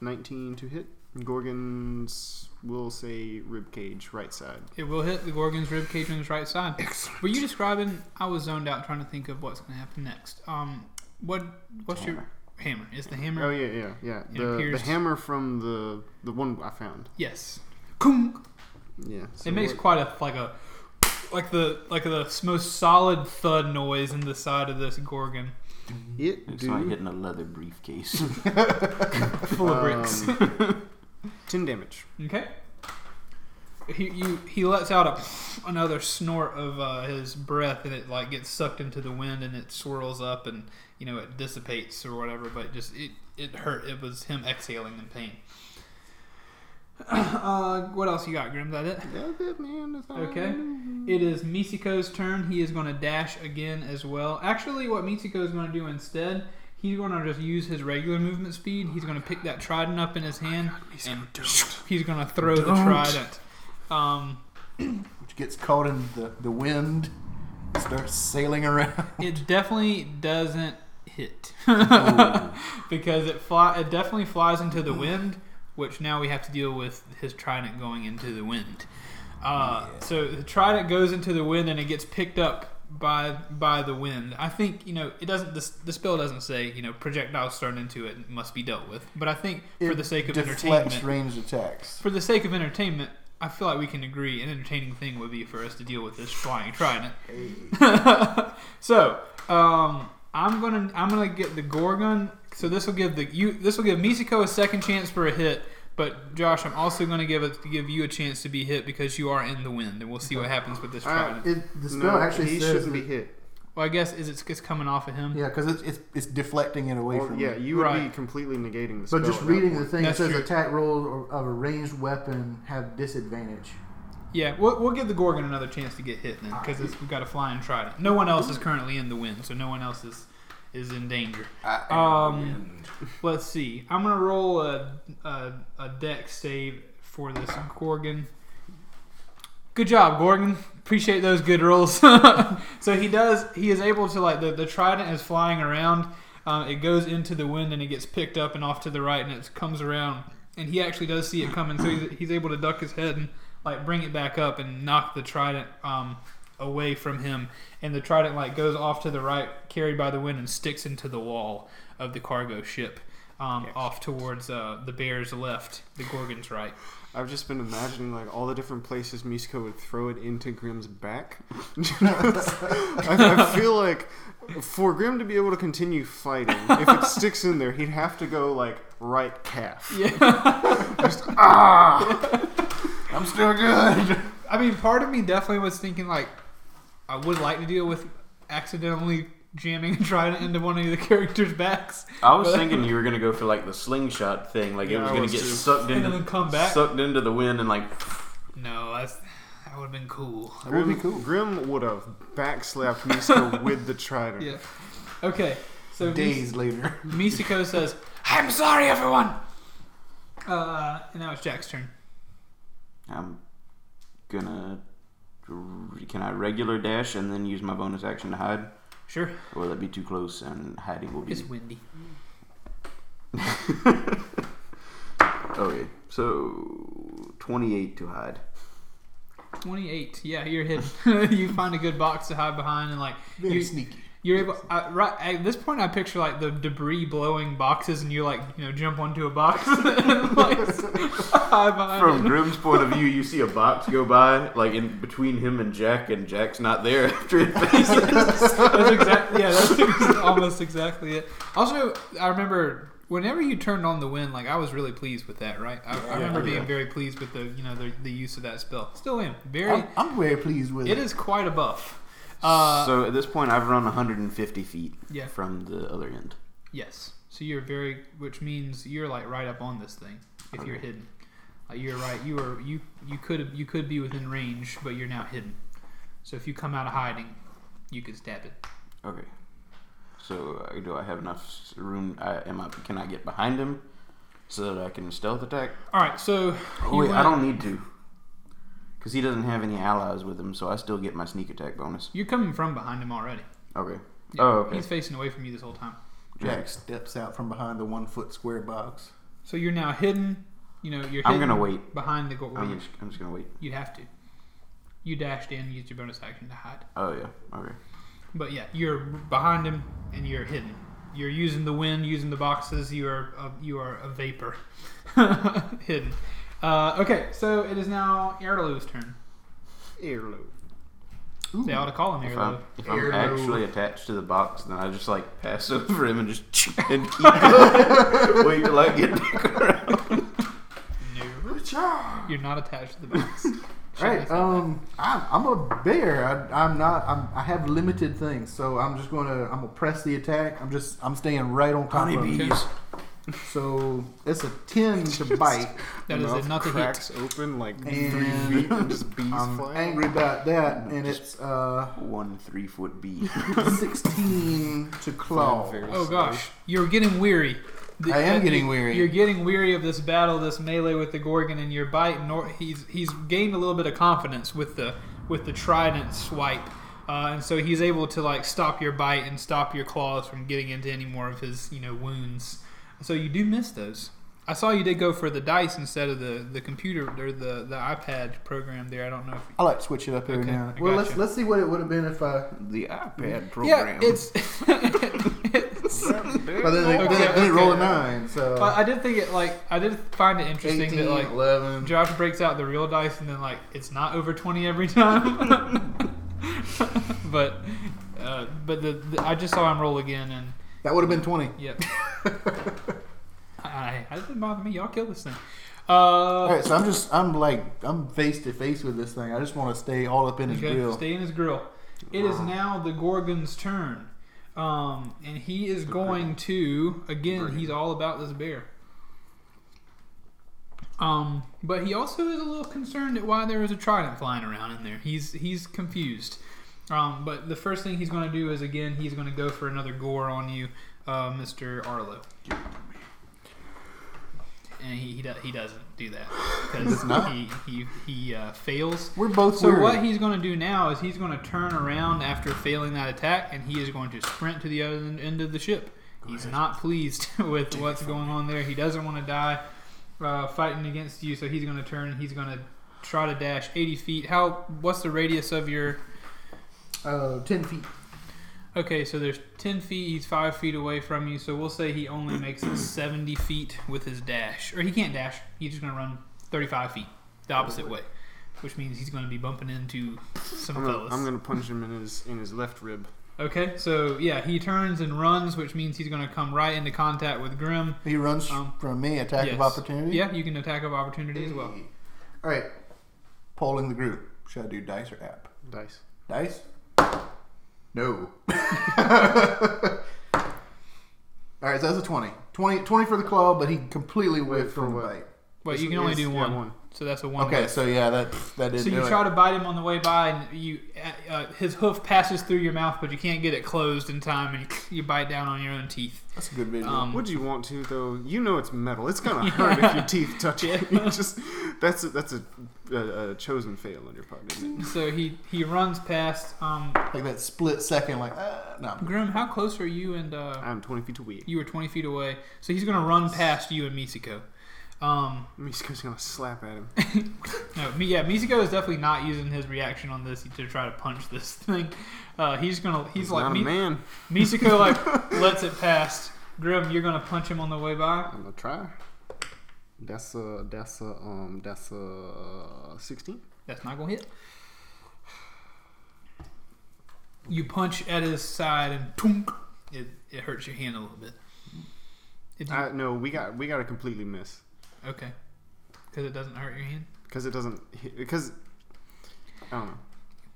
19 to hit. Gorgon's, we'll say rib cage, right side. It will hit the Gorgon's rib cage on his right side. Excellent. Were you describing? I was zoned out trying to think of what's going to happen next. Um, what? What's your hammer? Is the hammer? Oh yeah, yeah, yeah. The, the hammer from the the one I found. Yes. Kung. Yeah. so It makes what- quite a like a like the like the most solid thud noise in the side of this Gorgon, it It's do like hitting a leather briefcase. full of bricks. um, ten damage. Okay. He you he lets out a another snort of uh, his breath and it like gets sucked into the wind and it swirls up and you know it dissipates or whatever but just it it hurt it was him exhaling in pain. Uh, what else you got, Grim? Is that it? That's it, man. That's all Okay. It is Misiko's turn. He is going to dash again as well. Actually, what Misiko is going to do instead, he's going to just use his regular movement speed. He's going to pick that trident up in his hand and he's going to throw the Don't. trident. Um, Which gets caught in the, the wind, starts sailing around. it definitely doesn't hit Oh. because it fly. It definitely flies into the wind, which now we have to deal with his trident going into the wind. Uh, So the trident goes into the wind and it gets picked up by by the wind. I think you know it doesn't. This the spell doesn't say you know projectiles thrown into it must be dealt with. But I think for the sake of entertainment, ranged attacks. for the sake of entertainment, I feel like we can agree an entertaining thing would be for us to deal with this flying trident. so, um, I'm gonna I'm gonna get the Gorgon. So this will give the you this will give Misiko a second chance for a hit. But Josh, I'm also gonna give it give you a chance to be hit because you are in the wind, and we'll see what happens with this Uh, trident. It, the spell No, actually he says shouldn't be that- hit. well, I guess is it's, it's coming off of him. Yeah, because it's, it's it's deflecting it away Or, from yeah, you. you would be Right. completely negating the spell. But just at that reading the point. thing, it That's says true. attack rolls of a ranged weapon have disadvantage. Yeah, we'll, we'll give the Gorgon another chance to get hit then, because we've got a flying trident. No one else is currently in the wind, so no one else is is in danger. Um, let's see. I'm gonna roll a a, a Dex save for this Gorgon. Good job, Gorgon. Appreciate those good rolls. so he does. He is able to like the the trident is flying around. Um, it goes into the wind and it gets picked up and off to the right and it comes around and he actually does see it coming. So he's, he's able to duck his head and like bring it back up and knock the trident um, away from him. And the trident like goes off to the right, carried by the wind, and sticks into the wall of the cargo ship. Um. Off towards uh, the bear's left, the Gorgon's right. I've just been imagining like all the different places Misko would throw it into Grim's back. I, I feel like for Grim to be able to continue fighting, if it sticks in there, he'd have to go like right calf. Yeah. Just ah, I'm still good. I mean, part of me definitely was thinking like I would like to deal with accidentally jamming and a trident into one of the characters' backs, I was But- thinking you were gonna go for like the slingshot thing, like it was I gonna was get too. sucked and into then come back. sucked into the wind and like no, that's that would have been cool. That would be cool. Grim would have backslapped Misko with the trident. Yeah. Okay. So Days later. Mis- Misako says, "I'm sorry, everyone." Uh, and now it's Jack's turn. I'm gonna. Can I regular dash and then use my bonus action to hide? Sure. Or will that be too close and hiding will be? It's windy. Okay, so 28 to hide. Twenty-eight. Yeah, you're hidden. you find a good box to hide behind, and like Very you, sneaky. You're able uh, right at this point. I picture like the debris blowing boxes, and you like you know jump onto a box and like From it. Grim's point of view, you see a box go by, like in between him and Jack, and Jack's not there after it faces. That's exactly yeah. That's ex- almost exactly it. Also, I remember whenever you turned on the wind, like I was really pleased with that. Right, I, I remember being very pleased with the you know the, the use of that spell. Still am very. I'm, I'm very pleased with it it. is quite a buff. Uh, so at this point, I've run 150 feet Yeah. from the other end. Yes. So you're very, which means you're like right up on this thing if you're hidden. Like you're right. You are you you could you could be within range, but you're now hidden. So if you come out of hiding, you could stab it. Okay. So uh, do I have enough room? Uh, am I? Can I get behind him so that I can stealth attack? All right. So Oh, wait, I don't need to. Because he doesn't have any allies with him, so I still get my sneak attack bonus. You're coming from behind him already. Okay. Yeah, Oh, okay. He's facing away from you this whole time. Jack steps out from behind the one foot square box. So you're now hidden. You know you're. I'm hidden gonna wait. behind the. Go- I'm just, I'm just gonna wait. You'd have to. You dashed in, used your bonus action to hide. Oh yeah. Okay. But yeah, you're behind him and you're hidden. You're using the wind, using the boxes. You are a, you are a vapor, hidden. Uh, okay, so it is now Erlo's turn. Earlobe. They ought to call him If I'm, Erlo. if I'm Earlobe. actually attached to the box, then I just like pass over him and just and keep going. wait till I get back around. No, you're not attached to the box. All right. Um, I'm, I'm a bear. I, I'm not. I'm, I have limited things, so I'm just gonna. I'm gonna press the attack. I'm just. I'm staying right on top of it. Honeybees. So it's a ten to bite. That is Mouth a nothing hit. cracks open like And three feet and just bees I'm fly. angry about that, and it's uh One three foot bee. 16 to claw. Oh slow. gosh, you're getting weary. The- I am uh, getting you- weary. You're getting weary of this battle, this melee with the Gorgon, and your bite. Nor he's he's gained a little bit of confidence with the with the trident swipe, uh, and so he's able to like stop your bite and stop your claws from getting into any more of his you know wounds. So you do miss those. I saw you did go for the dice instead of the, the computer or the, the iPad program there. I don't know if I like to switch it up every Okay, now. and Well, let's gotcha. let's see what it would have been if I. The iPad yeah, program. it's. it's But then, it- then, it- Okay, then it roll a nine. So But I did think it like I did find it interesting 18, that like 11. Josh breaks out the real dice and then like it's not over twenty every time. but uh, but the, the I just saw him roll again and That would have been 20. yep. I, I didn't bother me. Y'all kill this thing. Uh, All right, so I'm just I'm like I'm face to face with this thing. I just want to stay all up in his okay, grill. stay in his grill. It is now the Gorgon's turn, um, and he is going to again. He's all about this bear. Um, but he also is a little concerned at why there is a trident flying around in there. He's he's confused. Um, but the first thing he's going to do is again he's going to go for another gore on you, uh, Mister Arlo. And he he, do, he doesn't do that because he he he uh, fails. We're both So weary. what he's going to do now is he's going to turn around after failing that attack, and he is going to sprint to the other end of the ship. He's not pleased with what's going on there. He doesn't want to die uh, fighting against you, so he's going to turn. He's going to try to dash 80 feet. How? What's the radius of your? Uh, 10 feet. Okay, so there's 10 feet. He's five feet away from you, so we'll say he only makes it 70 feet with his dash, or he can't dash. He's just going to run 35 feet the opposite way, which means he's going to be bumping into some I'm gonna, fellas. I'm gonna punch him in his in his left rib. Okay, so yeah, he turns and runs, which means he's going to come right into contact with Grim. He runs Um, from me, attack of opportunity. Yeah, you can attack of opportunity as well. All right. Polling the group. Should I do dice or app? Dice. Dice? No. All right, so that's a 20. 20, 20 for the claw, but he completely whiffed for from the what? Bite. But you can only do Yeah, one, one. so that's a one. Okay, hit. so yeah, that that didn't So do you it. try to bite him on the way by, and you uh, uh, his hoof passes through your mouth, but you can't get it closed in time, and you, you bite down on your own teeth. That's a good video. Um, Would you want to though? You know it's metal. It's gonna hurt if your teeth touch it. You just that's a, that's a, a, a chosen fail on your part, isn't it? So he he runs past. Um, like that split second, like, ah, no. Grim, how close are you? And uh, I'm 20 feet away. you were twenty feet away, so he's gonna run past you and Misiko. Um, Misko's gonna slap at him. No, me, yeah, Misiko is definitely not using his reaction on this to try to punch this thing. Uh, he's gonna, he's, He's like, Mi- man. Misiko like lets it pass. Grim, you're gonna punch him on the way by. I'm gonna try. That's a that's a um that's a 16. That's not gonna hit. You punch at his side and tunk, it it hurts your hand a little bit. You, Uh, no, we got we got to completely miss okay, because it doesn't hurt your hand. because it doesn't because I don't know.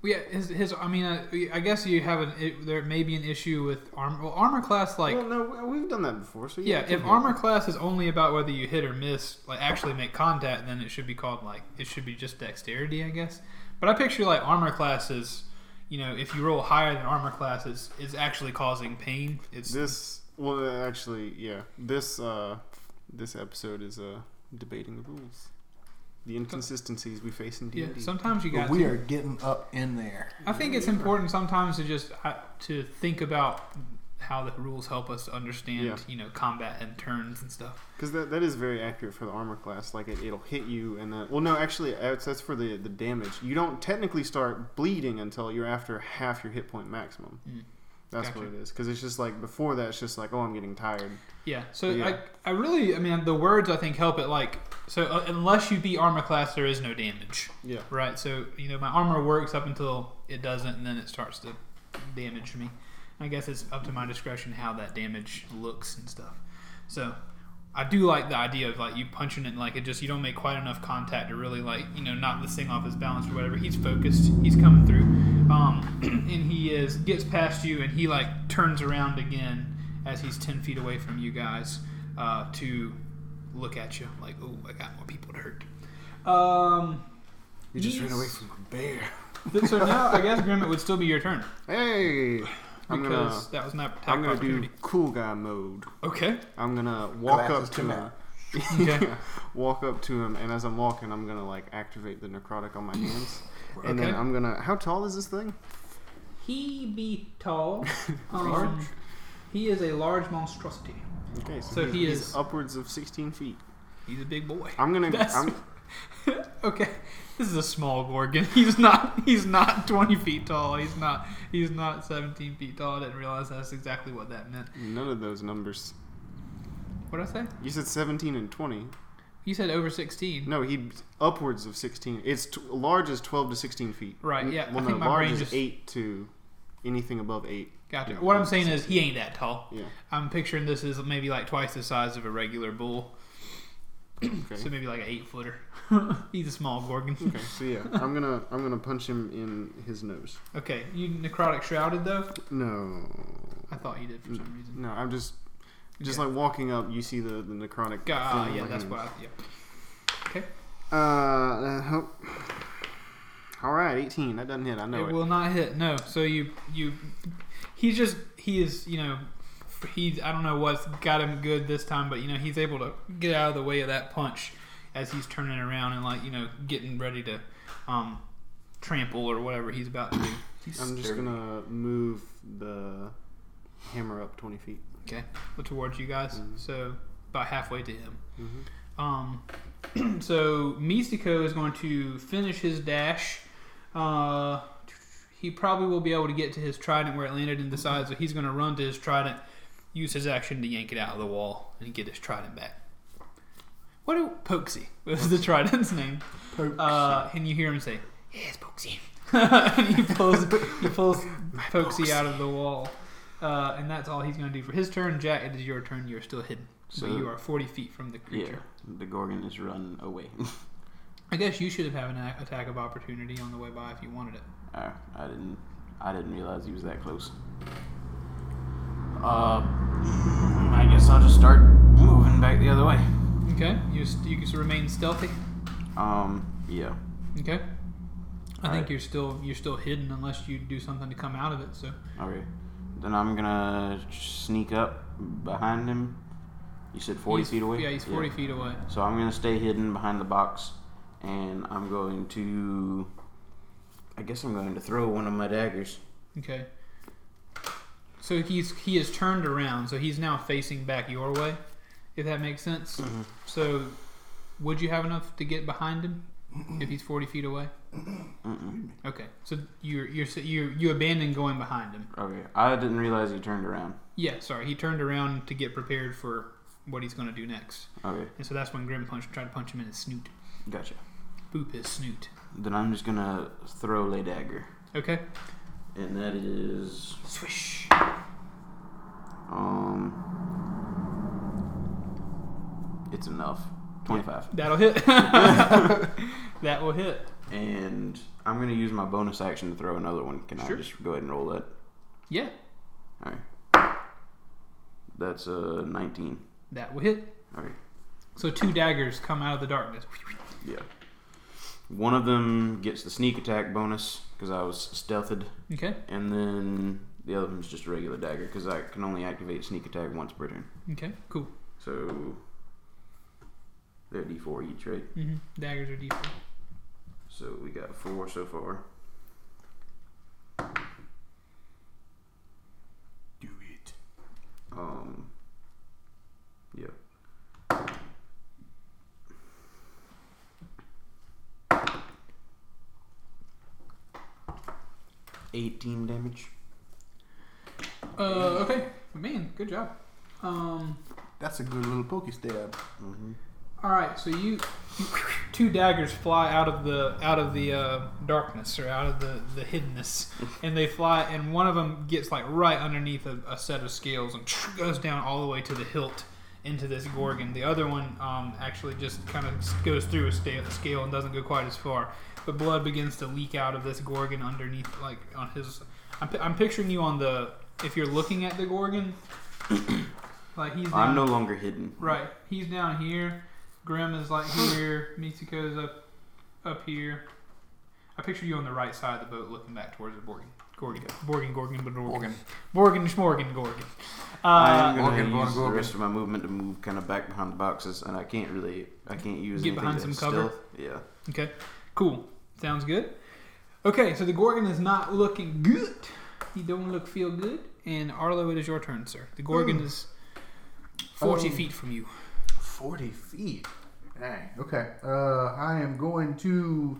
Yeah, his, his I mean, uh, I guess you have an it, there may be an issue with armor. Well, armor class like well, no, we- we've done that before. So Yeah, if armor class is only about whether you hit or miss, like actually make contact, then it should be called like it should be just dexterity, I guess. But I picture like armor classes, you know, if you roll higher than armor class, it's, it's actually causing pain. It's this well actually yeah this uh this episode is uh debating the rules, the inconsistencies we face in D yeah. and D. Sometimes you But got. we to. are getting up in there. I think it's important sometimes to just uh, to think about how the rules help us understand, Yeah. you know, combat and turns and stuff. Because that, that is very accurate for the armor class. Like it, it'll hit you, and then well, no, actually, that's, that's for the the damage. You don't technically start bleeding until you're after half your hit point maximum. Mm. That's Gotcha. what it is. Because it's just like before that, it's just like, oh, I'm getting tired. Yeah. So Yeah. I, I really, I mean, the words I think help it. Like, so uh, unless you beat armor class, there is no damage, Yeah. right? So you know, my armor works up until it doesn't, and then it starts to damage me. I guess it's up to my discretion how that damage looks and stuff. So I do like the idea of like you punching it, and like it just you don't make quite enough contact to really like you know knock this thing off his balance or whatever. He's focused. He's coming through, um, and he is gets past you, and he like turns around again as he's ten feet away from you guys uh, to look at you like, oh, I got more people to hurt. Um, You just ran away from a bear. so now I guess Grim, it would still be your turn Hey, I'm gonna because that was not attack I'm gonna do opportunity. cool guy mode. Okay. I'm gonna walk Glasses up to to him. Okay. walk up to him, and as I'm walking, I'm gonna like activate the necrotic on my hands, and then Okay. I'm gonna. How tall is this thing? He be tall. Um, Large? He is a large monstrosity. Okay, So he's, he he's is- upwards of 16 feet. He's a big boy. I'm gonna. That's- I'm, okay, this is a small gorgon. He's not. He's not 20 feet tall. He's not. He's not 17 feet tall. I didn't realize that's exactly what that meant. none of those numbers. What did I say? You said 17 and 20. You said over 16. No, he upwards of 16. It's t- large is 12 to 16 feet. Right, yeah, I Well, think no, my large brain is 8 to anything above 8. Gotcha. Yeah, What I'm saying is he ain't that tall. Yeah. I'm picturing this as maybe like twice the size of a regular bull. Okay. So maybe like an eight footer. He's a small gorgon. okay. So yeah, I'm gonna I'm gonna punch him in his nose. Okay, you necrotic shrouded though. No. I thought you did for some reason. No, I'm just just Okay. like walking up. You see the the necrotic. Ah, thing in yeah, that's hand. what I. Yeah. Okay. Uh, uh, hope. All right, 18. That doesn't hit. I know it it. will not hit. No. So you you he just he is you know he's I don't know what's got him good this time, but you know he's able to get out of the way of that punch as he's turning around and like you know getting ready to um trample or whatever he's about to do. He's I'm just sturdy. gonna move the hammer up 20 feet. okay towards you guys. Mhm. So about halfway to him. Mm-hmm. Um, so Mystico is going to finish his dash. Uh, he probably will be able to get to his trident where it landed and decide. So he's going to run to his trident, use his action to yank it out of the wall, and get his trident back. What do Pokesy was the trident's name? Uh, and you hear him say, "Yes, Pokesy." and he pulls he pulls Pokesy out of the wall. Uh, and that's all he's going to do for his turn. Jack, it is your turn. You are still hidden. So So- you are 40 feet from the Yeah, creature. the Gorgon is run away. I guess you should have had an attack of opportunity on the way by if you wanted it. Uh, I didn't. I didn't realize he was that close. Uh, I guess I'll just start moving back the other way. Okay, you s- you can remain stealthy. Um, yeah. Okay, I think Alright. you're still you're still hidden unless you do something to come out of it. So Okay. Then I'm gonna sneak up behind him. You said 40 He's- feet away. Yeah, he's 40 feet away. So I'm gonna stay hidden behind the box, and I'm going to. I guess I'm going to throw one of my daggers. Okay. So he's he is turned around, so he's now facing back your way, if that makes sense. Mm-hmm. So, would you have enough to get behind him if he's 40 feet away? Okay, so you're you're you you abandon going behind him. Okay. I didn't realize he turned around. Yeah, sorry, he turned around to get prepared for what he's going to do next. Okay. And so that's when Grim Punch tried to punch him in his snoot. Gotcha. Boop his snoot. Then I'm just gonna throw lay dagger, Okay. And that is Swish. um. It's enough. Twenty-five. That'll hit. that will hit. And I'm gonna use my bonus action to throw another one. Can Sure. I just go ahead and roll that? Yeah, All right. That's a 19. that will hit. All right. So two daggers come out of the darkness. Yeah. One of them gets the sneak attack bonus because I was stealthed, Okay. and then the other one's just a regular dagger because I can only activate sneak attack once per turn. Okay. Cool. So they're d4 each, right? Mm-hmm. Daggers are deep. So we got four so far. Do it. 18 damage. Uh, okay, man, good job. Um, That's a good little pokey stab. Mm-hmm. all right, so you, you two daggers fly out of the out of the uh, darkness or out of the the hiddenness, and they fly, and one of them gets like right underneath a, a set of scales and goes down all the way to the hilt into this gorgon. The other one um, actually just kind of goes through a sta- scale and doesn't go quite as far, but blood begins to leak out of this gorgon underneath, like on his. I'm, I'm picturing you on the if you're looking at the gorgon, like he's. I'm no longer hidden. Right. He's down here. Grim is like here. Mitsuko's up up here. I picture you on the right side of the boat looking back towards the Borgin. Gorgon. Borgin, Gorgon, but Gorgon. Organ. Borgin, Schmorgan, Gorgon. Uh, I'm gonna Gorgon, use Gorgon, the Gorgon. rest of my movement to move kind of back behind the boxes, and I can't really, I can't use Get anything behind to some cover? stealth. Yeah. okay. Cool. Sounds good. Okay, so the Gorgon is not looking good. He don't look feel good. And Arlo, it is your turn, sir. The Gorgon Hmm. is 40 Um, feet from you. 40 feet. Dang. Okay. Uh, I am going to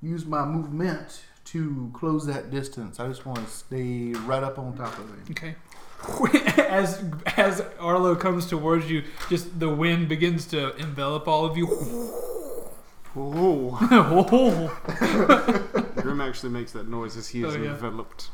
use my movement to close that distance. I just want to stay right up on top of it. Okay. As as Arlo comes towards you, just the wind begins to envelop all of you. Whoa. Oh, Grim actually makes that noise as he is Oh, yeah. enveloped.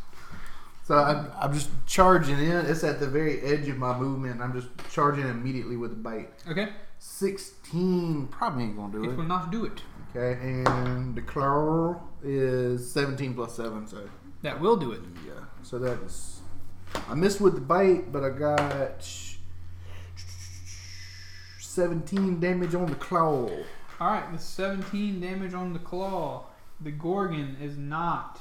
So I'm, I'm just charging in. It's at the very edge of my movement. I'm just charging immediately with a bite. okay. 16 probably ain't going to do It it. will not do it. Okay, and the claw is 17 plus 7, so That will do it. yeah. So that is. I missed with the bite, but I got 17 damage on the claw. All right, the 17 damage on the claw, the Gorgon is not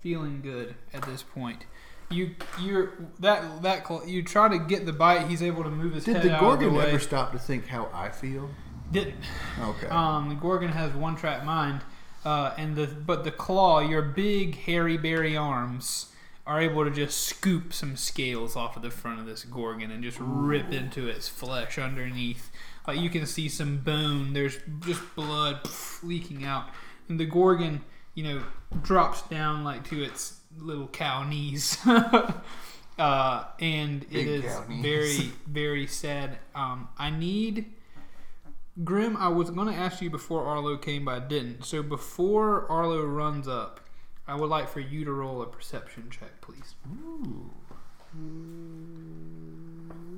feeling good at this point. You you're that that claw, you try to get the bite. He's able to move his Did head the out Gorgon of the way. ever stop to think how I feel? Didn't. Okay. Um, the Gorgon has one track mind, uh, and the but the claw, your big hairy berry arms, are able to just scoop some scales off of the front of this Gorgon and just rip into its flesh underneath. Like you can see some bone. There's just blood pff, leaking out, and the Gorgon, you know, drops down like to its little cow knees. Uh, and it Big is very, very sad. Um, I need Grim, I was going to ask you before Arlo came, but I didn't. So before Arlo runs up, I would like for you to roll a perception check, please.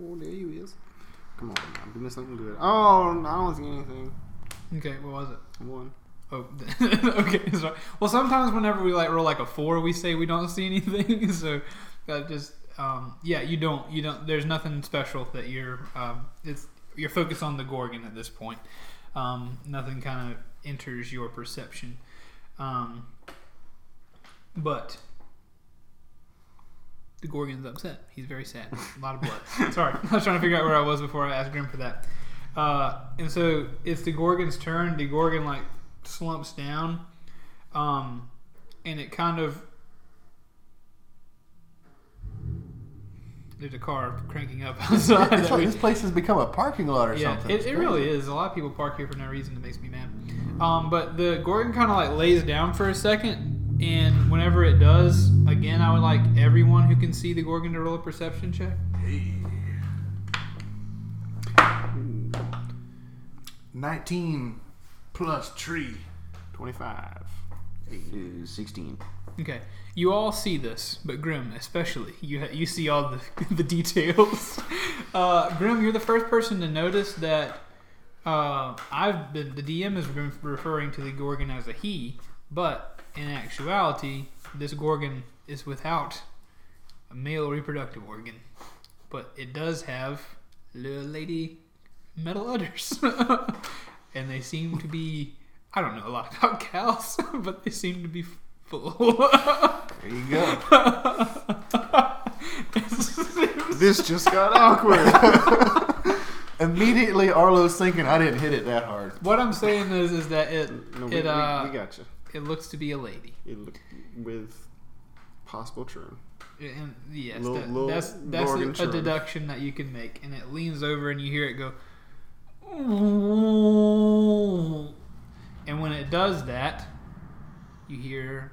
Oh, there he is. Come on, now. Give me something good. Oh, I don't see anything. Okay, what was it? One. Oh, okay. Sorry. Well, sometimes whenever we like roll like a four, we say we don't see anything. So that just um, yeah, you don't you don't. There's nothing special that you're um, it's you're focused on the Gorgon at this point. Um, nothing kind of enters your perception. Um, but the Gorgon's upset. He's very sad. A lot of blood. Sorry, I was trying to figure out where I was before I asked Grim for that. Uh, and so it's the Gorgon's turn. The Gorgon like slumps down, um, and it kind of there's a car cranking up outside. It's like we- this place has become a parking lot or yeah, something. it, it really is. A lot of people park here for no reason. It makes me mad. Um, but the Gorgon kind of like lays down for a second, and whenever it does, again, I would like everyone who can see the Gorgon to roll a perception check. Hey. Nineteen plus tree. 25. Uh, 16. Okay, you all see this, but Grim especially. You ha- you see all the the details. Uh, Grim, you're the first person to notice that. Uh, I've been the DM has been referring to the Gorgon as a he, but in actuality, this Gorgon is without a male reproductive organ, but it does have little lady metal udders, and they seem to be. I don't know a lot about cows, but they seem to be full. There you go. This just got awkward. Immediately, Arlo's thinking I didn't hit it that hard. what I'm saying is, is that it no, we, it uh we, we got you. It looks to be a lady. It looked with possible churn. And yes, Little- that- little that's that's a, a deduction that you can make, and it leans over and you hear it go. And when it does that, you hear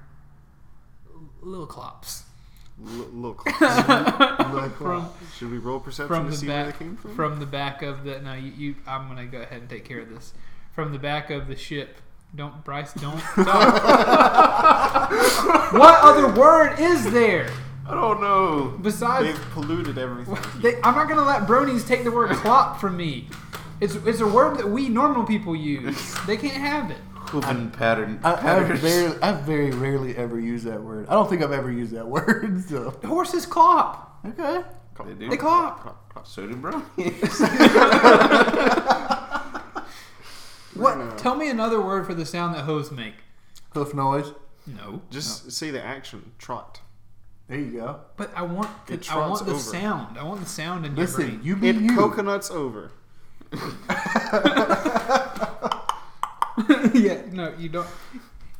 little clops L- little. Like, from Should we roll perception from to the see where back they came from? from the back of the no you, you I'm gonna go ahead and take care of this from the back of the ship. Don't Bryce don't. what other word is there I don't know. besides? They've polluted everything. They, I'm not gonna let bronies take the word clop from me. It's it's a word that we normal people use. They can't have it. Hooven pattern. I, I, patterns. very, I very rarely ever use that word. I don't think I've ever used that word. So Horses clop. okay. They do. They clop. Clop, clop. So do bro. What? No. Tell me another word for the sound that hooves make. Hoof noise. No. Just say the action. Trot. There you go. But I want the, I want the over. sound. I want the sound in your Listen, brain. you be It you. coconuts over. yeah. No, you don't.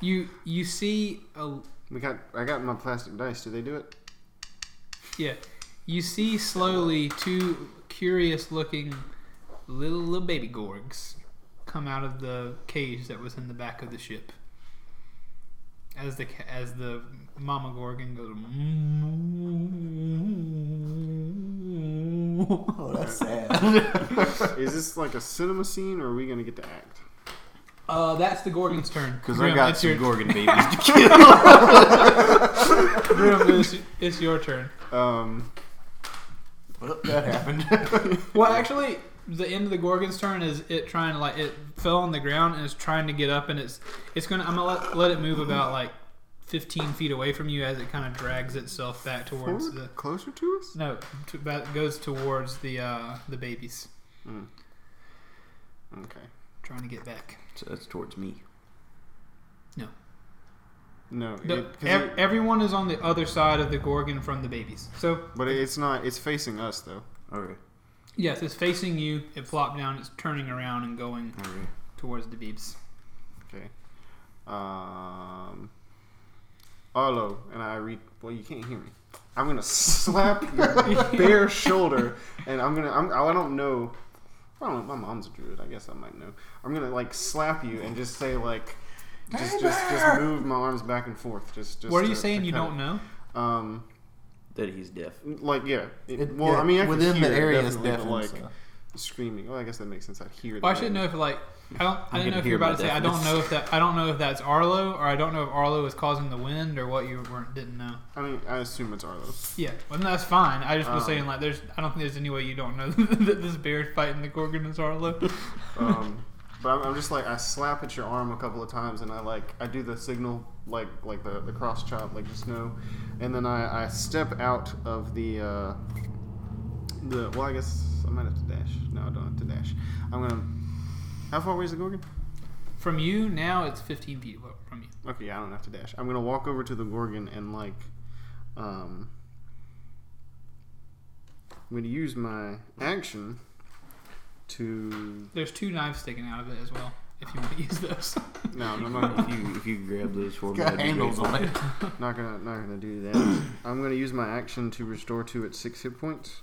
You you see a We got. I got my plastic dice. Do they do it? yeah. You see slowly two curious looking little little baby gorgs come out of the cage that was in the back of the ship. As the as the mama gorgon goes. Oh, that's sad. Is this like a cinema scene, or are we gonna get to act? Uh, that's the Gorgon's turn. Because I got it's some your, Gorgon babies to kill. Grim, it's, it's your turn. Um. well, that happened. Well, actually, the end of the Gorgon's turn is it trying to like it fell on the ground and it's trying to get up and it's it's gonna I'm gonna let, let it move about like 15 feet away from you as it kind of drags itself back towards Forward? the Closer to us? no to, back, goes towards the uh, the babies Mm. Okay. trying to get back. so that's towards me. No. No, it- ev- it- everyone is on the other side of the Gorgon from the babies. So but it's not. It's facing us though. Okay. Yes, it's facing you. It flopped down. It's turning around and going Okay. towards the beeps. Okay. Um. Arlo and I read. Well, you can't hear me. I'm gonna slap your bare shoulder, and I'm gonna. I'm, I don't know. I don't know. My mom's a druid. I guess I might know. I'm gonna like slap you and just say like, just just just move my arms back and forth. Just just. what are you to- saying you don't know? Um. That he's deaf. Like yeah. It- It- well, yeah, I mean, I within hear the area is definitely, but, deafened. like so. screaming. Well, I guess that makes sense. I'd hear. Well, I should know if like I don't. I didn't know if you're about my to say. I don't know if that. I don't know if that's Arlo or I don't know if Arlo is causing the wind or what you weren't didn't know. I mean, I assume it's Arlo. Yeah, well, that's fine. I just was Um, saying like there's. I don't think there's any way you don't know that this bear fighting the Gorgon is Arlo. um, but I'm, I'm just like I slap at your arm a couple of times, and I like I do the signal like like the the cross chop like just no, and then I, I step out of the uh, the well I guess I might have to dash. No, I don't have to dash. I'm gonna. How far away is the Gorgon? From you now, it's 15 feet from you. Okay, yeah, I don't have to dash. I'm gonna walk over to the Gorgon and like, um, I'm gonna use my action to There's two knives sticking out of it as well. If you want to use those. no, I'm not. If you if you grab those for me, Got that'd be handles great. on it. Not gonna, not gonna do that. I'm gonna use my action to restore to its six hit points,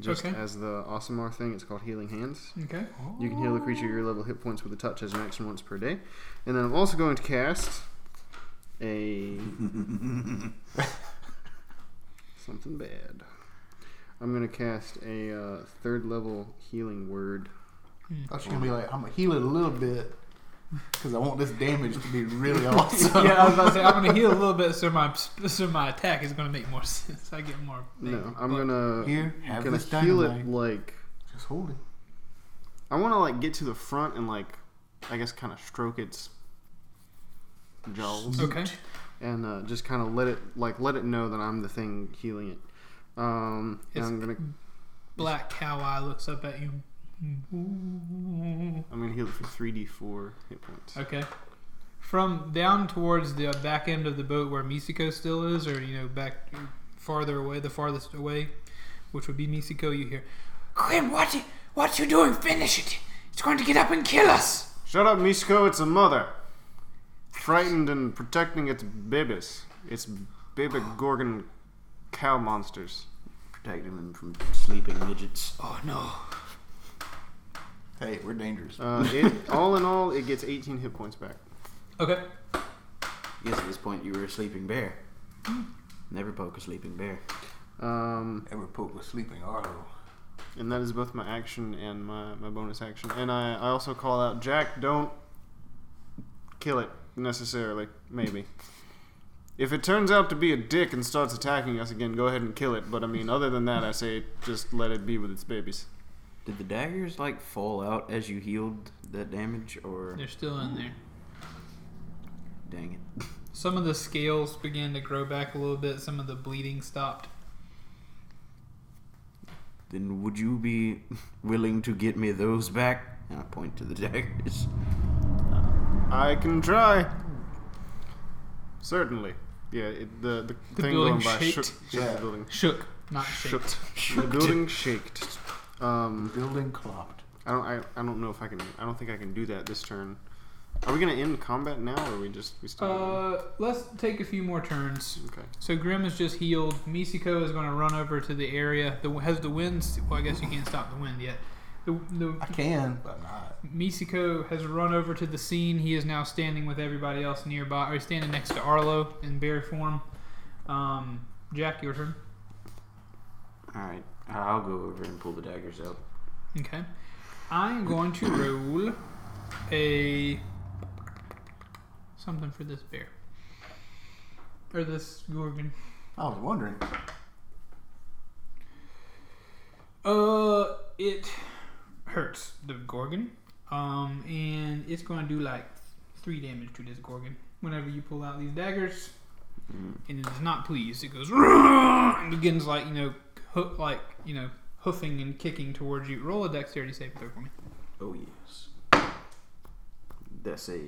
just Okay. as the Aasimar thing. It's called Healing Hands. okay. You can heal the creature your level hit points with a touch as an action once per day, and then I'm also going to cast a something bad. I'm gonna cast a uh, third level healing word. I was gonna be like, I'm gonna heal it a little bit because I want this damage to be really awesome. yeah, I was about to say I'm gonna heal a little bit, so my so my attack is gonna make more sense. I get more. No, I'm gonna Here, have gonna this heal dynamite. it like Just hold it. I want to like get to the front and like I guess kind of stroke its jaws Okay. and uh, just kind of let it like let it know that I'm the thing healing it. Um, I'm gonna Black cow eye looks up at you. I'm gonna heal it for three d four hit points. Okay. From down towards the back end of the boat where Misiko still is, or you know, back farther away, the farthest away, which would be Misiko, you hear, Quinn, what you, what you doing? Finish it! It's going to get up and kill us! Shut up, Mishko. It's a mother, frightened and protecting its babies. Its baby gorgon cow monsters. Protecting them from sleeping midgets. Oh no. Hey, we're dangerous. Uh, it, all in all, it gets 18 hit points back. Okay. Yes, at this point you were a sleeping bear. Never poke a sleeping bear. Um, Ever poke a sleeping Arlo? and that is both my action and my, my bonus action. And I, I also call out Jack, don't kill it necessarily. Maybe. If it turns out to be a dick and starts attacking us again, go ahead and kill it. But I mean, other than that, I say just let it be with its babies. Did the daggers like fall out as you healed that damage, or They're still in there. dang it? Some of the scales began to grow back a little bit. Some of the bleeding stopped. Then would you be willing to get me those back? And I point to the daggers. I can try. Certainly. Yeah, it, the, the, The thing building going by shaked. shook, shook Yeah. the building. Shook, not shaked. Shook. The building shaked. Um, Building clocked. I don't. I, I don't know if I can. I don't think I can do that this turn. Are we gonna end combat now, or are we just we still? Uh, let's take a few more turns. okay. So Grim is just healed. Misiko is going to run over to the area. The has the winds. Well, I guess you can't stop the wind yet. The, the I can, but not. Misiko has run over to the scene. He is now standing with everybody else nearby. Or he's standing next to Arlo in bear form. Um, Jack, your turn. All right, I'll go over and pull the daggers out. Okay. I'm going to roll a something for this bear or this gorgon. I was wondering. Uh, it hurts the gorgon. Um, and it's going to do like three damage to this gorgon whenever you pull out these daggers. Mm. And it is not pleased. It goes and begins like you know, hoo- like you know, hoofing and kicking towards you. Roll a dexterity save throw for me. Oh yes. That's a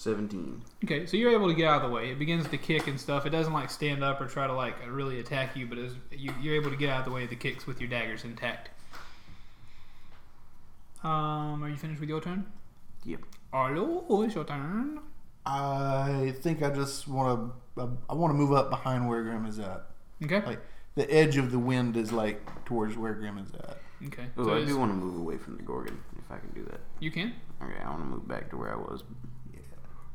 seventeen. Okay, so you're able to get out of the way. It begins to kick and stuff. It doesn't like stand up or try to like really attack you, but it's, you, you're able to get out of the way of the kicks with your daggers intact. Um, are you finished with your turn? Yep. Arlo, it's your turn. I think I just want to. I want to move up behind where Grim is at. Okay. Like the edge of the wind is like towards where Grim is at. Okay. Oh, So I do want to move away from the gorgon if I can do that. you can. Okay, I want to move back to where I was.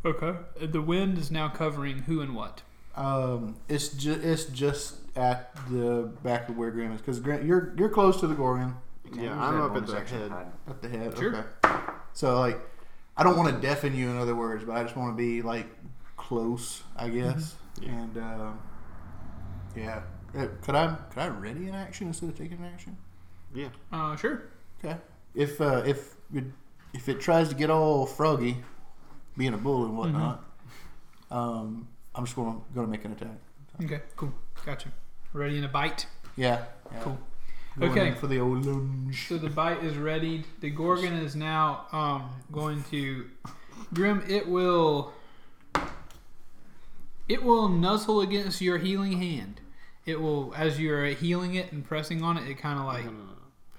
Okay. The wind is now covering who and what. Um, it's just it's just at the back of where Grim is because you're you're close to the Gorgon Can Yeah, I'm up at the head. at the head. Sure. Okay. So like, I don't want to deafen you in other words, but I just want to be like close, I guess. Yeah. And uh, yeah, could I could I ready an action instead of taking an action? Yeah. Uh, sure. Okay. If uh, if it, if it tries to get all froggy, being a bull and whatnot, um, I'm just gonna gonna make an attack. Okay. Cool. Gotcha. Ready in a bite. Yeah. yeah. Cool. Going Okay. For the old lunge. So the bite is ready. The Gorgon is now um, going to Grim. It will it will nuzzle against your healing hand. It will as you're healing it and pressing on it. It kind of like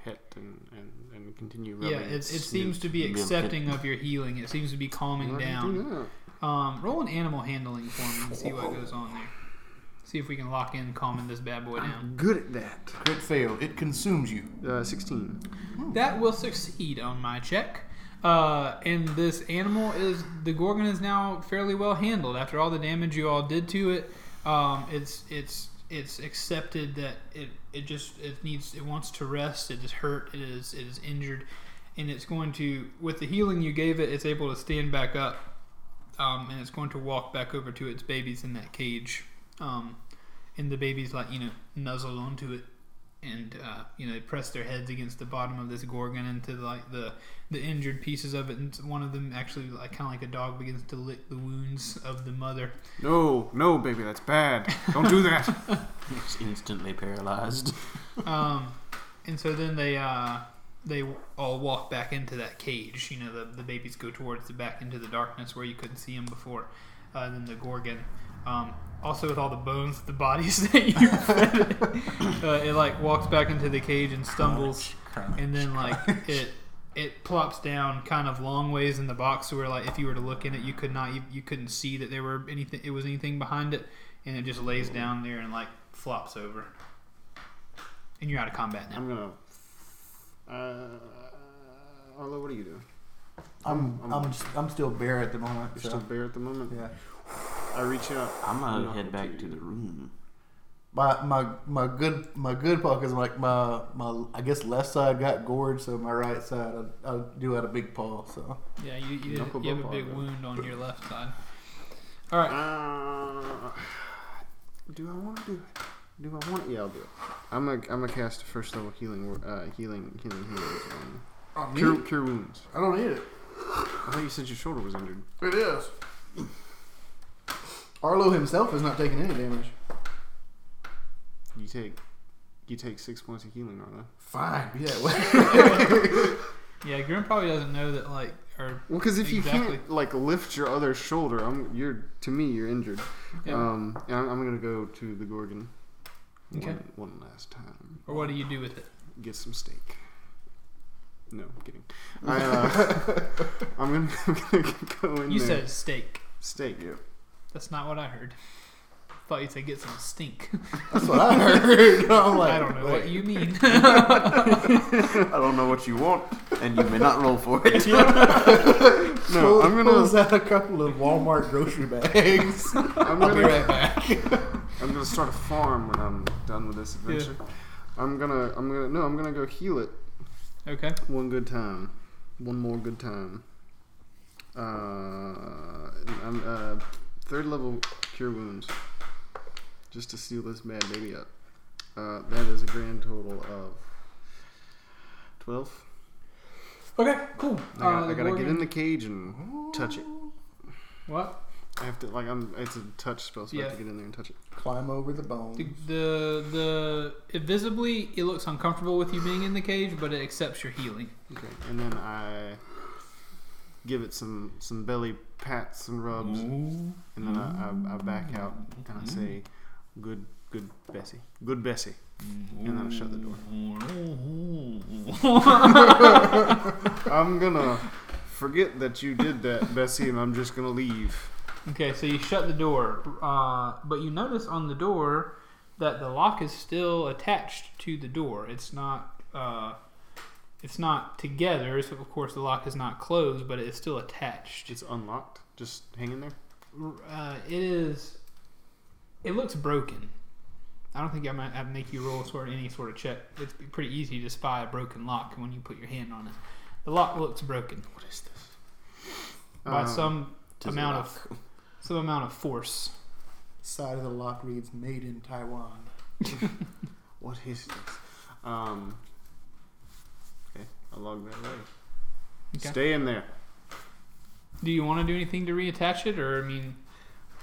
hit and, and, and continue yeah. It, it seems to be accepting of your healing. It seems to be calming Why down. do? Um, roll an animal handling for me and see what goes on there. See if we can lock in calming this bad boy down. I'm good at that. Crit fail. It consumes you. Uh, 16. That will succeed on my check. Uh, and this animal is the gorgon is now fairly well handled after all the damage you all did to it. Um, it's it's it's accepted that it it just it needs it wants to rest. It is hurt. It is it is injured, and it's going to with the healing you gave it. It's able to stand back up, um, and it's going to walk back over to its babies in that cage. Um, and the babies like you know nuzzle onto it and uh, you know they press their heads against the bottom of this gorgon into like the the injured pieces of it, and one of them actually like kind of like a dog begins to lick the wounds of the mother. No, no, baby, that's bad. Don't do that. It's instantly paralyzed. Um, and so then they uh, they all walk back into that cage. You know the the babies go towards the back into the darkness where you couldn't see them before. Uh, and then the gorgon. Um, also with all the bones, the bodies that you fed it, uh, it like walks back into the cage and stumbles. and then like it it plops down kind of long ways in the box where like if you were to look in it you could not you, you couldn't see that there were anything it was anything behind it and it just lays down there and like flops over and you're out of combat now I'm gonna. Uh, Arlo, what are you doing? I'm I'm- I'm just, I'm still bare at the moment. You're so, still bare at the moment. yeah. I reach out. I'm gonna head it back to to the room. My my my good my good puck is like my my I guess left side got gored, so my right side I, I do have a big paw. So Yeah, you, you, Knuckle you have a big wound on your left side. All right. Uh, do I want to do it? Do I want? Yeah, I'll do it. I'm gonna I'm gonna cast a first level healing wo- uh, healing healing healings on oh, cure cure wounds. I don't need it. I thought you said your shoulder was injured. It is. Arlo himself is not taking any damage. You take you take six points of healing, Arlo. Fine. Yeah. Yeah, Grim probably doesn't know that, like, or Well, because if you Exactly. can't like lift your other shoulder, I'm you're to me you're injured. Yeah. Um, I'm, I'm gonna go to the Gorgon. Okay. One, one last time. or what do you do with it? Get some steak. No, I'm kidding. I, uh, I'm gonna, I'm gonna go in You there. said steak. steak. Yeah. That's not what I heard. Thought you said get some stink. That's what I heard. I'm like, I don't know what you mean. I don't know what you want, and you may not roll for it. No, Pull- I'm gonna pulls out a couple of Walmart grocery bags. I'm I'll be gonna right back. I'm gonna start a farm when I'm done with this adventure. I'm gonna I'm gonna no I'm gonna go heal it okay. one good time, one more good time. Uh, I'm uh third level cure wounds, just to seal this bad baby up. Uh, that is a grand total of twelve. Okay. Cool. I, got, Uh, I gotta get in the cage and touch it. What? I have to like I'm. It's a touch spell, so I have Yeah. to get in there and touch it. Climb over the bones. The, the the it visibly it looks uncomfortable with you being in the cage, but it accepts your healing. Okay, and then I give it some some belly pats and rubs, and then I, I, I back out and I say, "Good, good Bessie, good Bessie," and then I shut the door. I'm gonna forget that you did that, Bessie, and I'm just gonna leave. Okay, so you shut the door, uh, but you notice on the door that the lock is still attached to the door. It's not. Uh, it's not together. So of course the lock is not closed, but it's still attached. It's unlocked, just hanging there. Uh, it is. It looks broken. I don't think I might have to make you roll sort of any sort of check. It's pretty easy to spy a broken lock when you put your hand on it. The lock looks broken What is this? by Um, some amount of some amount of force. Side of the lock reads "Made in Taiwan." What is this? Um. Log that away. Okay. Stay in there. Do you want to do anything to reattach it, or I mean,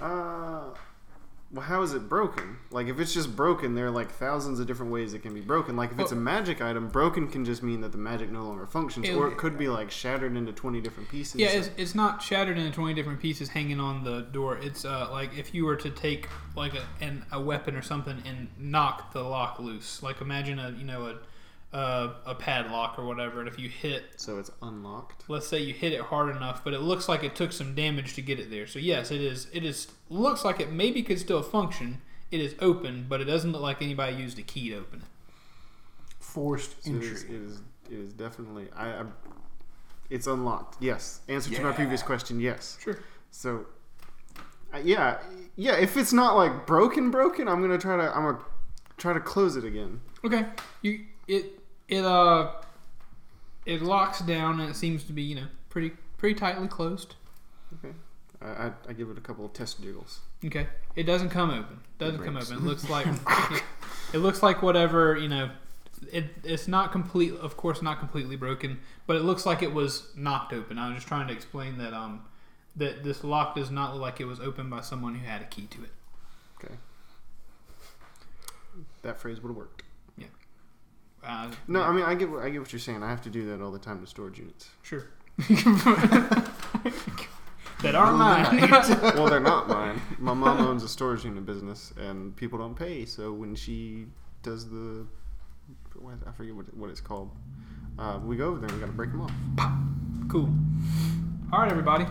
Uh, well, how is it broken? Like, if it's just broken, there are like thousands of different ways it can be broken. Like, if it's a magic item, broken can just mean that the magic no longer functions, It- or it could be like shattered into twenty different pieces. yeah, it's, it's not shattered into twenty different pieces hanging on the door. It's uh, like if you were to take like a an, a weapon or something and knock the lock loose. Like imagine a you know a a, a padlock or whatever, and if you hit so it's unlocked. let's say you hit it hard enough, but it looks like it took some damage to get it there. So yes, it is. It is looks like it maybe could still function. It is open, but it doesn't look like anybody used a key to open it. Forced So entry. is, it is. It is definitely. I. I it's unlocked. Yes. Answer to my previous question. Yes. Sure. So. Uh, yeah, yeah. If it's not like broken, broken, I'm gonna try to. I'm gonna try to close it again. Okay. You it it uh it locks down and it seems to be you know pretty pretty tightly closed. Okay. I, I, I give it a couple of test jiggles. Okay. It doesn't come open. Doesn't come breaks. open. It looks like it, it looks like whatever you know. It, it's not complete, of course, not completely broken, but it looks like it was knocked open. I was just trying to explain that um that this lock does not look like it was opened by someone who had a key to it. Okay. That phrase would have worked. Uh, No, I mean I get what, I get what you're saying. I have to do that all the time to storage units. sure. that aren't mine. well, they're not mine. My mom owns a storage unit business, and people don't pay. So when she does the, I forget what, what it's called. Uh, we go over there. and We got to break them off. Cool. All right, everybody.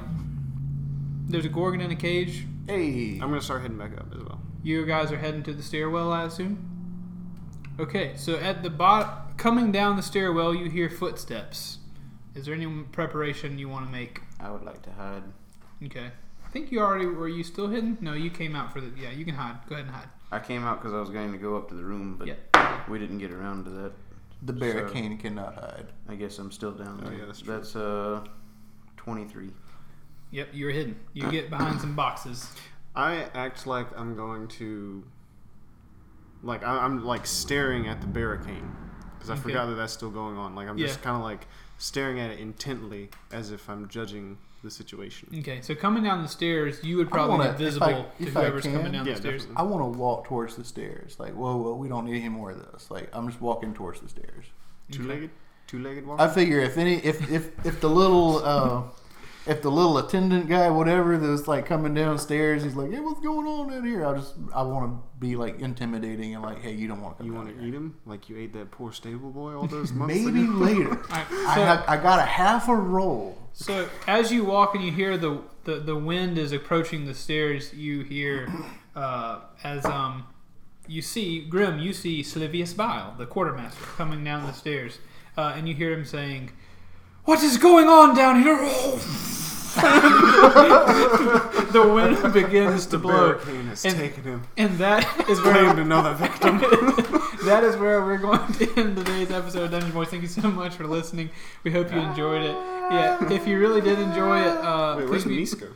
There's a gorgon in a cage. Hey. I'm gonna start heading back up as well. You guys are heading to the stairwell, I assume. Okay, so at the bottom, coming down the stairwell, you hear footsteps. Is there any preparation you want to make? I would like to hide. Okay. I think you already were. You still hidden? No, you came out for the. Yeah, you can hide. Go ahead and hide. I came out because I was going to go up to the room, but Yeah. we didn't get around to that. The barricade cannot hide. I guess I'm still down Oh, there. yeah, that's true. That's uh, 23. Yep, you're hidden. You get behind some boxes. I act like I'm going to, like I- I'm like staring at the barricade because I Okay. forgot that that's still going on. Like I'm Yeah. just kind of like staring at it intently as if I'm judging the situation. Okay, so coming down the stairs, you would probably wanna- be if visible I- to if I whoever's can- coming down Yeah, the stairs. definitely. I want to walk towards the stairs. Like, whoa, whoa, we don't need any more of this. Like, I'm just walking towards the stairs. Two-legged, two-legged walk. I figure if any, if if if the little, uh, if the little attendant guy, whatever, that's like coming downstairs, he's like, hey, what's going on in here? I just, I want to be like intimidating and like, hey, you don't want to come you want to eat him like you ate that poor stable boy all those months Maybe ago? later. I, so, ha- I got a half a roll. so as you walk and you hear the, the, the wind is approaching the stairs, you hear uh, as um you see Grim, you see Slivius Bile, the quartermaster, coming down the stairs, uh, and you hear him saying, "What is going on down here?" the wind begins to the blow, has And- taken him. and that is where Claimed another victim. that is where we're going to end today's episode of Dungeon Boys. Thank you so much for listening. We hope you enjoyed it. Yeah, if you really did enjoy it, uh, Wait, please where's be, Misko?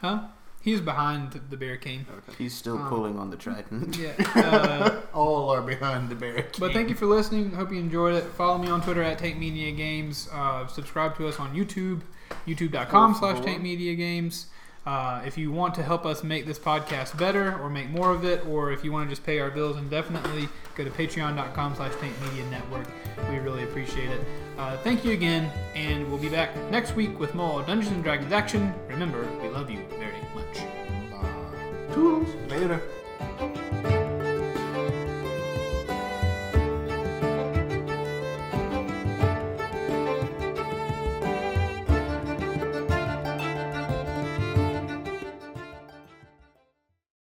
huh? He's behind the bear cane. Okay. He's still Um, pulling on the trident. Yeah. Uh, All are behind the barricade. but thank you for listening. Hope you enjoyed it. Follow me on Twitter at Tank Media Games. Uh, subscribe to us on YouTube, youtube.com slash Tank Media Games. Uh, if you want to help us make this podcast better or make more of it, or if you want to just pay our bills indefinitely, go to patreon.com slash Tank Media Network. We really appreciate it. Uh, thank you again, and we'll be back next week with more Dungeons and Dragons action. Remember, we love you very much. Toodles. Later.